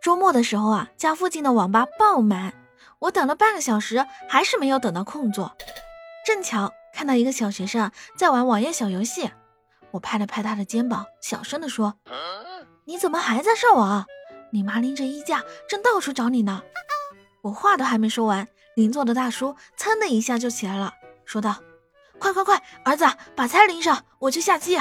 周末的时候啊，家附近的网吧爆满，我等了半个小时还是没有等到空座。正巧看到一个小学生在玩网页小游戏，我拍了拍他的肩膀，小声地说。你怎么还在上网？你妈拎着衣架正到处找你呢。我话都还没说完，邻座的大叔噌的一下就起来了，说道，快快快，儿子，把菜拎上，我去下机。